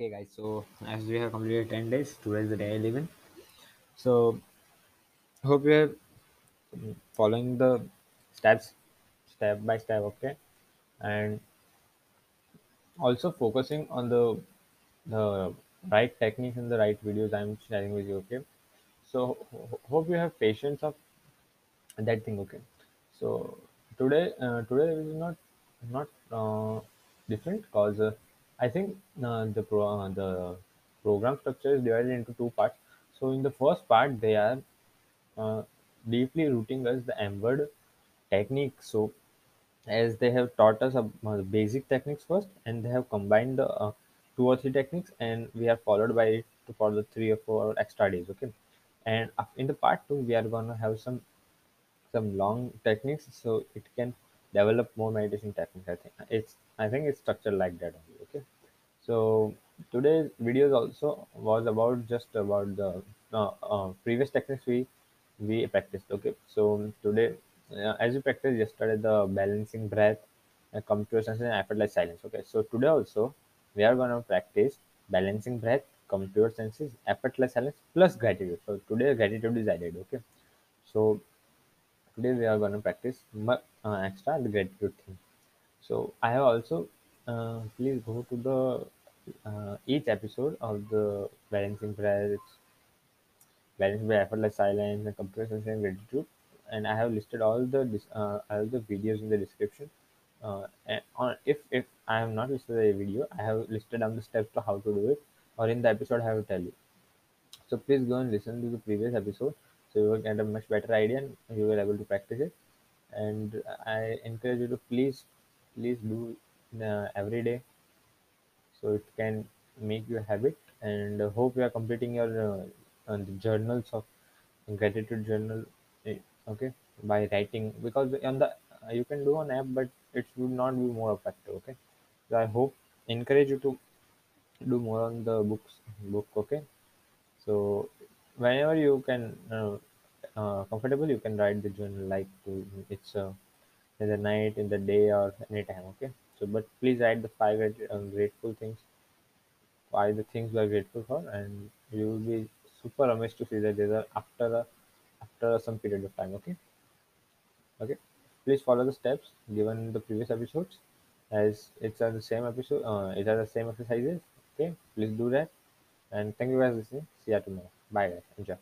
Okay, guys. So as we have completed ten days, today is the day eleven. So hope you are mm, following the steps step by step. Okay, and also focusing on the the right techniques and the right videos I'm sharing with you. Okay, so ho- hope you have patience of that thing. Okay, so today uh, today is not not uh, different because uh, I think uh, the pro uh, the program structure is divided into two parts. So in the first part, they are uh, deeply rooting us the embed technique. So as they have taught us ab- uh, basic techniques first, and they have combined the uh, two or three techniques, and we are followed by it for the three or four extra days. Okay, and in the part two, we are gonna have some some long techniques, so it can develop more meditation techniques. I think it's I think it's structured like that only. So today's videos also was about just about the uh, uh, previous techniques we we practiced. Okay, so today uh, as we practiced yesterday the balancing breath, uh, computer sensation, and effortless silence. Okay, so today also we are gonna practice balancing breath, computer senses, effortless silence plus gratitude. So today gratitude is added. Okay, so today we are gonna practice uh, extra the gratitude thing. So I have also uh, please go to the uh, each episode of the balancing breath, balancing by effortless silence, and computer science and gratitude, and I have listed all the uh, all the videos in the description. Uh, and on if if I have not listed a video, I have listed down the steps to how to do it, or in the episode I will tell you. So please go and listen to the previous episode, so you will get a much better idea and you will able to practice it. And I encourage you to please please do uh, every day so it can make you a habit and uh, hope you are completing your uh, uh, journals of gratitude journal eh, okay by writing because on the uh, you can do an app but it would not be more effective okay? So i hope encourage you to do more on the books book okay? So whenever you can uh, uh, comfortable you can write the journal like to, it's uh, in the night in the day or anytime okay so but please write the five uh, grateful things. Why the things we are grateful for and you will be super amazed to see that these are after a, after some period of time okay? Okay. Please follow the steps given in the previous episodes. As it's the same episode uh, it has the same exercises okay? Please do that. And thank you guys for listening. See you tomorrow. Bye guys. Enjoy